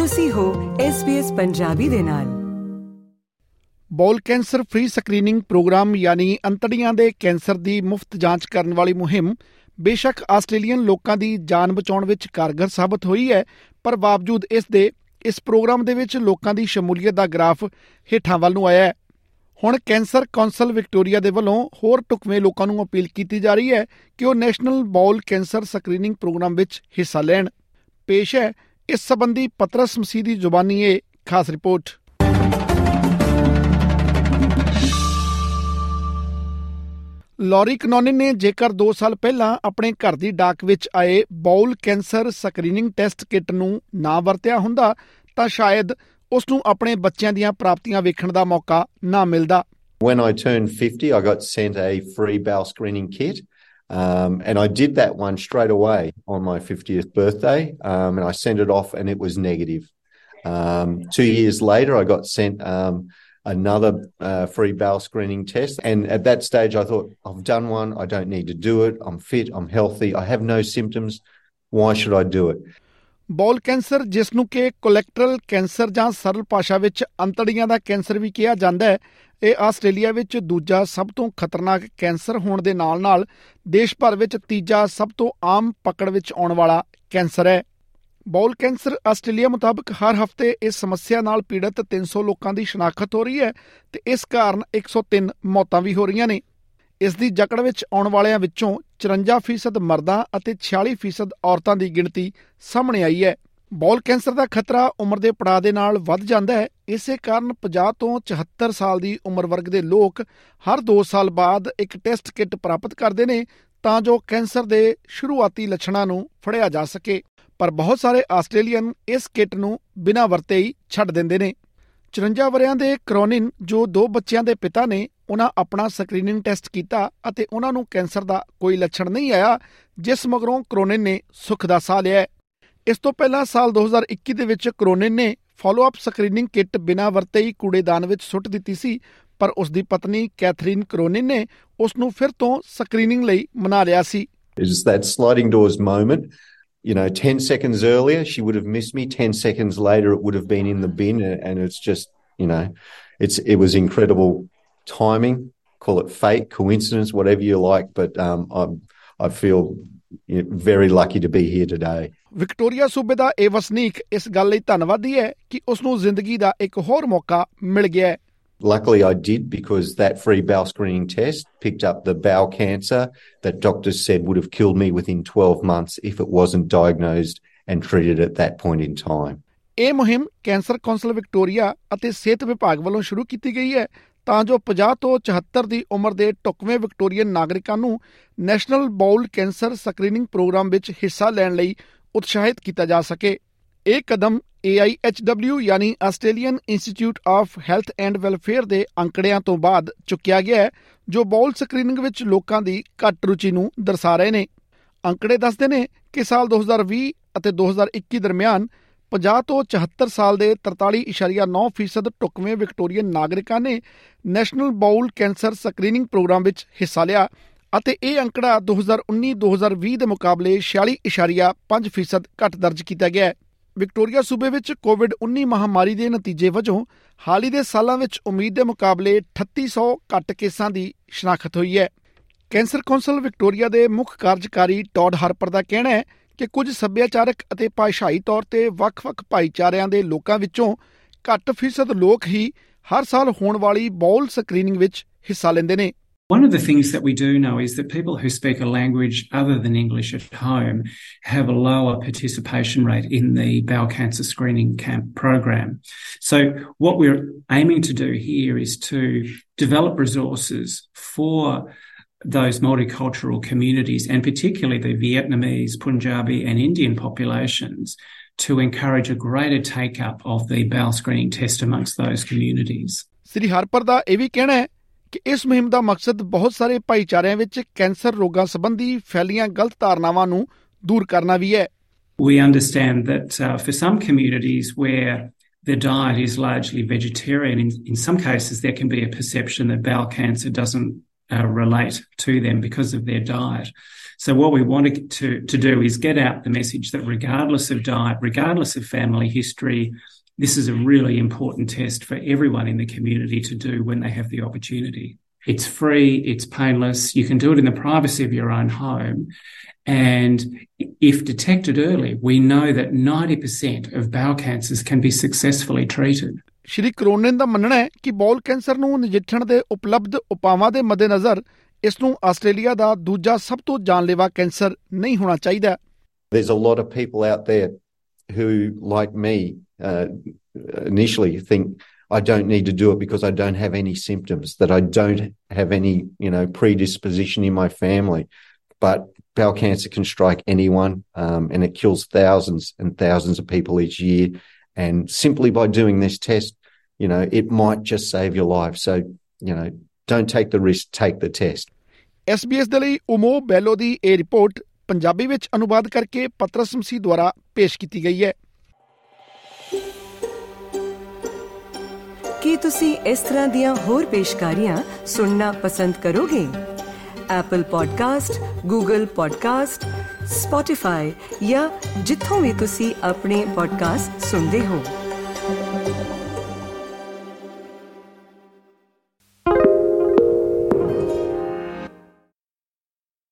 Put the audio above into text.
ਤੁਸੀਂ ਹੋ SBS ਪੰਜਾਬੀ ਦੇ ਨਾਲ। ਬੋਲ ਕੈਂਸਰ ਫ੍ਰੀ ਸਕਰੀਨਿੰਗ ਪ੍ਰੋਗਰਾਮ ਯਾਨੀ ਅੰਤੜੀਆਂ ਦੇ ਕੈਂਸਰ ਦੀ ਮੁਫਤ ਜਾਂਚ ਕਰਨ ਵਾਲੀ ਮੁਹਿੰਮ ਬੇਸ਼ੱਕ ਆਸਟ੍ਰੇਲੀਅਨ ਲੋਕਾਂ ਦੀ ਜਾਨ ਬਚਾਉਣ ਵਿੱਚ ਕਾਰਗਰ ਸਾਬਤ ਹੋਈ ਹੈ, ਪਰ ਬਾਵਜੂਦ ਇਸ ਦੇ, ਇਸ ਪ੍ਰੋਗਰਾਮ ਦੇ ਵਿੱਚ ਲੋਕਾਂ ਦੀ ਸ਼ਮੂਲੀਅਤ ਦਾ ਗ੍ਰਾਫ ਹੇਠਾਂ ਵੱਲ ਨੂੰ ਆਇਆ ਹੈ। ਹੁਣ ਕੈਂਸਰ ਕਾਉਂਸਲ ਵਿਕਟੋਰੀਆ ਦੇ ਵੱਲੋਂ ਹੋਰ ਟੁਕਵੇਂ ਲੋਕਾਂ ਨੂੰ ਅਪੀਲ ਕੀਤੀ ਜਾ ਰਹੀ ਹੈ ਕਿ ਉਹ national bowel cancer screening programme ਵਿੱਚ ਹਿੱਸਾ ਲੈਣ। ਪੇਸ਼ ਹੈ ਇਸ ਸੰਬੰਧੀ ਪਤਰਸ ਮਸੀਹ ਦੀ ਜ਼ੁਬਾਨੀ ਇਹ ਖਾਸ ਰਿਪੋਰਟ ਲੌਰੀ ਕਨੋਨਨ ਨੇ ਜੇਕਰ 2 ਸਾਲ ਪਹਿਲਾਂ ਆਪਣੇ ਘਰ ਦੀ ਡਾਕ ਵਿੱਚ ਆਏ bowel cancer screening test kit ਨੂੰ ਨਾ ਵਰਤਿਆ ਹੁੰਦਾ ਤਾਂ ਸ਼ਾਇਦ ਉਸ ਨੂੰ ਆਪਣੇ ਬੱਚਿਆਂ ਦੀਆਂ ਪ੍ਰਾਪਤੀਆਂ ਵੇਖਣ ਦਾ ਮੌਕਾ ਨਾ ਮਿਲਦਾ When I turned 50, I got sent a free bowel screening kit. Um, and I did that one straight away on my 50th birthday. Um, and I sent it off and it was negative. Um, two years later, I got sent um, another uh, free bowel screening test. And at that stage, I thought, I've done one. I don't need to do it. I'm fit. I'm healthy. I have no symptoms. Why should I do it? Bowel cancer ਜਿਸ ਨੂੰ ਕਿ ਕੋਲੈਕਟਰਲ cancer ਜਾਂ ਸਰਲ ਭਾਸ਼ਾ ਵਿੱਚ ਅੰਤੜੀਆਂ ਦਾ cancer ਵੀ ਕਿਹਾ ਜਾਂਦਾ ਹੈ, ਇਹ ਆਸਟ੍ਰੇਲੀਆ ਵਿੱਚ ਦੂਜਾ ਸਭ ਤੋਂ ਖਤਰਨਾਕ ਕੈਂਸਰ ਹੋਣ ਦੇ ਨਾਲ-ਨਾਲ ਦੇਸ਼ ਭਰ ਵਿੱਚ ਤੀਜਾ ਸਭ ਤੋਂ ਆਮ ਪਕੜ ਵਿੱਚ ਆਉਣ ਵਾਲਾ ਕੈਂਸਰ ਹੈ। ਬੌਲ ਕੈਂਸਰ ਆਸਟ੍ਰੇਲੀਆ ਮੁਤਾਬਕ ਹਰ ਹਫ਼ਤੇ ਇਸ ਸਮੱਸਿਆ ਨਾਲ ਪੀੜਤ 300 ਲੋਕਾਂ ਦੀ ਸ਼ਨਾਖਤ ਹੋ ਰਹੀ ਹੈ ਤੇ ਇਸ ਕਾਰਨ 103 ਮੌਤਾਂ ਵੀ ਹੋ ਰਹੀਆਂ ਨੇ। ਇਸ ਦੀ ਜਕੜ ਵਿੱਚ ਆਉਣ ਵਾਲਿਆਂ ਵਿੱਚੋਂ 54% ਮਰਦਾਂ ਅਤੇ 46% ਔਰਤਾਂ ਦੀ ਗਿਣਤੀ ਸਾਹਮਣੇ ਆਈ ਹੈ। ਬੌਲ ਕੈਂਸਰ ਦਾ ਖਤਰਾ ਉਮਰ ਦੇ ਪੜਾਅ ਦੇ ਨਾਲ ਵੱਧ ਜਾਂਦਾ ਹੈ। ਇਸੇ ਕਾਰਨ 50 ਤੋਂ 74 ਸਾਲ ਦੀ ਉਮਰ ਵਰਗ ਦੇ ਲੋਕ ਹਰ 2 ਸਾਲ ਬਾਅਦ ਇੱਕ ਟੈਸਟ ਕਿਟ ਪ੍ਰਾਪਤ ਕਰਦੇ ਨੇ ਤਾਂ ਜੋ ਕੈਂਸਰ ਦੇ ਸ਼ੁਰੂਆਤੀ ਲੱਛਣਾਂ ਨੂੰ ਫੜਿਆ ਜਾ ਸਕੇ। ਪਰ ਬਹੁਤ ਸਾਰੇ ਆਸਟ੍ਰੇਲੀਅਨ ਇਸ ਕਿਟ ਨੂੰ ਬਿਨਾਂ ਵਰਤੇ ਹੀ ਛੱਡ ਦਿੰਦੇ ਨੇ। 54 ਵਰਿਆਂ ਦੇ ਕਰੋਨਿਨ, ਜੋ ਦੋ ਬੱਚਿਆਂ ਦੇ ਪਿਤਾ ਨੇ ਉਹਨਾਂ ਆਪਣਾ ਸਕਰੀਨਿੰਗ ਟੈਸਟ ਕੀਤਾ ਅਤੇ ਉਹਨਾਂ ਨੂੰ ਕੈਂਸਰ ਦਾ ਕੋਈ ਲੱਛਣ ਨਹੀਂ ਆਇਆ ਜਿਸ ਮਗਰੋਂ ਕਰੋਨਿਨ ਨੇ ਸੁਖ ਦਾ ਸਾਹ ਲਿਆ ਇਸ ਤੋਂ ਪਹਿਲਾਂ ਸਾਲ 2021 ਦੇ ਵਿੱਚ ਕਰੋਨਿਨ ਨੇ ਫਾਲੋ ਅਪ ਸਕਰੀਨਿੰਗ ਕਿੱਟ ਬਿਨਾਂ ਵਰਤੇ ਹੀ ਕੂੜੇਦਾਨ ਵਿੱਚ ਸੁੱਟ ਦਿੱਤੀ ਸੀ ਪਰ ਉਸ ਦੀ ਪਤਨੀ ਕੈਥਰੀਨ ਕਰੋਨਿਨ ਨੇ ਉਸ ਨੂੰ ਫਿਰ ਤੋਂ ਸਕਰੀਨਿੰਗ ਲਈ ਮਨਾ ਲਿਆ ਸੀ it's that sliding doors moment you know 10 seconds earlier she would have missed me 10 seconds later it would have been in the bin and it's just you know it's it was incredible timing. Call it fate, coincidence, whatever you like. But um, I'm, I feel you know, very lucky to be here today. Victoria ਸੂਬੇ ਦਾ ਇਹ ਵਸਨੀਕ ਇਸ ਗੱਲ ਲਈ ਧੰਨਵਾਦੀ ਹੈ ਕਿ ਉਸ ਨੂੰ ਜ਼ਿੰਦਗੀ ਦਾ ਇੱਕ ਹੋਰ ਮੌਕਾ ਮਿਲ ਗਿਆ ਹੈ Luckily, I did because that free bowel screening test picked up the bowel cancer that doctors said would have killed me within 12 months if it wasn't diagnosed and treated at that point in time. ਇਹ ਮੁਹਿੰਮ cancer council Victoria ਅਤੇ ਸਿਹਤ ਵਿਭਾਗ ਵੱਲੋਂ ਸ਼ੁਰੂ ਕੀਤੀ ਗਈ ਹੈ ਤਾਂ ਜੋ 50 ਤੋਂ 74 ਦੀ ਉਮਰ ਦੇ ਟੁਕਵੇਂ ਵਿਕਟੋਰੀਅਨ ਨਾਗਰਿਕਾਂ ਨੂੰ national bowel cancer screening programme ਵਿੱਚ ਹਿੱਸਾ ਲੈਣ ਲਈ ਉਤਸ਼ਾਹਿਤ ਕੀਤਾ ਜਾ ਸਕੇ। ਇਹ ਕਦਮ AIHW ਯਾਨੀ Australian institute of health and welfare ਦੇ ਅੰਕੜਿਆਂ ਤੋਂ ਬਾਅਦ ਚੁੱਕਿਆ ਗਿਆ ਹੈ, ਜੋ ਬਾਉਲ ਸਕਰੀਨਿੰਗ ਵਿੱਚ ਲੋਕਾਂ ਦੀ ਘੱਟ ਰੁਚੀ ਨੂੰ ਦਰਸਾ ਰਹੇ ਨੇ। ਅੰਕੜੇ ਦੱਸਦੇ ਨੇ ਕਿ ਸਾਲ 2020 ਅਤੇ 2021 ਦਰਮਿਆਨ 50 ਤੋਂ 74 ਸਾਲ ਦੇ 43.9% ਟੁਕਵੇਂ ਵਿਕਟੋਰੀਅਨ ਨਾਗਰਿਕਾਂ ਨੇ national bowel cancer screening programme ਵਿੱਚ ਹਿੱਸਾ ਲਿਆ ਅਤੇ ਇਹ ਅੰਕੜਾ 2019-2020 ਦੇ ਮੁਕਾਬਲੇ 46.5% ਘੱਟ ਦਰਜ ਕੀਤਾ ਗਿਆ ਹੈ। ਵਿਕਟੋਰੀਆ ਸੂਬੇ ਵਿੱਚ ਕੋਵਿਡ-19 ਮਹਾਮਾਰੀ ਦੇ ਨਤੀਜੇ ਵਜੋਂ ਹਾਲ ਹੀ ਦੇ ਸਾਲਾਂ ਵਿੱਚ ਉਮੀਦ ਦੇ ਮੁਕਾਬਲੇ 3800 ਘੱਟ ਕੇਸਾਂ ਦੀ ਸ਼ਨਾਖਤ ਹੋਈ ਹੈ। ਕੈਂਸਰ ਕੌਂਸਲ ਵਿਕਟੋਰੀਆ ਦੇ ਮੁੱਖ ਕਾਰਜਕਾਰੀ ਟੌਡ ਹਾਰਪਰ ਦਾ ਕਹਿਣਾ ਹੈ ਕਿ ਕੁਝ ਸੱਭਿਆਚਾਰਕ ਅਤੇ ਭਾਸ਼ਾਈ ਤੌਰ ਤੇ ਵੱਖ-ਵੱਖ ਭਾਈਚਾਰਿਆਂ ਦੇ ਲੋਕਾਂ ਵਿੱਚੋਂ ਘੱਟ ਫੀਸਦ ਲੋਕ ਹੀ ਹਰ ਸਾਲ ਹੋਣ ਵਾਲੀ ਬੌਲ ਸਕਰੀਨਿੰਗ ਵਿੱਚ ਹਿੱਸਾ ਲੈਂਦੇ ਨੇ One of the things that we do know is that people who speak a language other than English at home have a lower participation rate in the bowel cancer screening camp program. So what we're aiming to do here is to develop resources for those multicultural communities and particularly the Vietnamese, Punjabi and Indian populations to encourage a greater take up of the bowel screening test amongst those communities. ਸ੍ਰੀ ਹਰਪਰ ਦਾ ਇਹ ਵੀ ਕਹਿਣਾ ਹੈ ਕਿ ਇਸ ਮੁਹਿੰਮ ਦਾ ਮਕਸਦ ਬਹੁਤ ਸਾਰੇ ਭਾਈਚਾਰਿਆਂ ਵਿੱਚ ਕੈਂਸਰ ਰੋਗਾਂ ਸੰਬੰਧੀ ਫੈਲੀਆਂ ਗਲਤ ਧਾਰਨਾਵਾਂ ਨੂੰ ਦੂਰ ਕਰਨਾ ਵੀ ਹੈ We understand that uh, for some communities where the diet is largely vegetarian, in, in some cases there can be a perception that bowel cancer doesn't uh, relate to them because of their diet. So what we want to, to do is get out the message that regardless of diet, regardless of family history, this is a really important test for everyone in the community to do when they have the opportunity. It's free, it's painless, you can do it in the privacy of your own home. And if detected early, we know that 90% of bowel cancers can be successfully treated. ਸ਼੍ਰੀ ਕਰੋਨਨ ਦਾ ਮੰਨਣਾ ਹੈ ਕਿ bowel cancer ਨੂੰ ਨਜਿੱਠਣ ਦੇ ਉਪਲਬਧ ਉਪਾਵਾਂ ਦੇ ਮੱਦੇਨਜ਼ਰ ਇਸ ਨੂੰ ਆਸਟ੍ਰੇਲੀਆ ਦਾ ਦੂਜਾ ਸਭ ਤੋਂ ਜਾਨਲੇਵਾ ਕੈਂਸਰ ਨਹੀਂ ਹੋਣਾ ਚਾਹੀਦਾ There's a lot of people out there who, like me, uh, initially think I don't need to do it because I don't have any symptoms, that I don't have any, you know, predisposition in my family. But bowel cancer can strike anyone, um, and it kills thousands and thousands of people each year. And simply by doing this test, you know, it might just save your life. So, you know, don't take the risk, take the test. SBS ਦੇ ਲਈ ਉਮੋ ਬੈਲੋ ਦੀ ਇਹ report Punjabi ਵਿੱਚ ਅਨੁਵਾਦ ਕਰਕੇ ਪਤਰਸ ਮਸੀਹ ਦੁਆਰਾ ਪੇਸ਼ ਕੀਤੀ ਗਈ ਹੈ ਕੀ ਤੁਸੀਂ ਇਸ ਤਰ੍ਹਾਂ ਦੀਆਂ ਹੋਰ ਪੇਸ਼ਕਾਰੀਆਂ ਸੁਣਨਾ ਪਸੰਦ ਕਰੋਗੇ Apple Podcast, Google Podcast, Spotify ਜਾਂ ਜਿੱਥੋਂ ਵੀ ਤੁਸੀਂ ਆਪਣੇ ਪੋਡਕਾਸਟ ਸੁਣਦੇ ਹੋ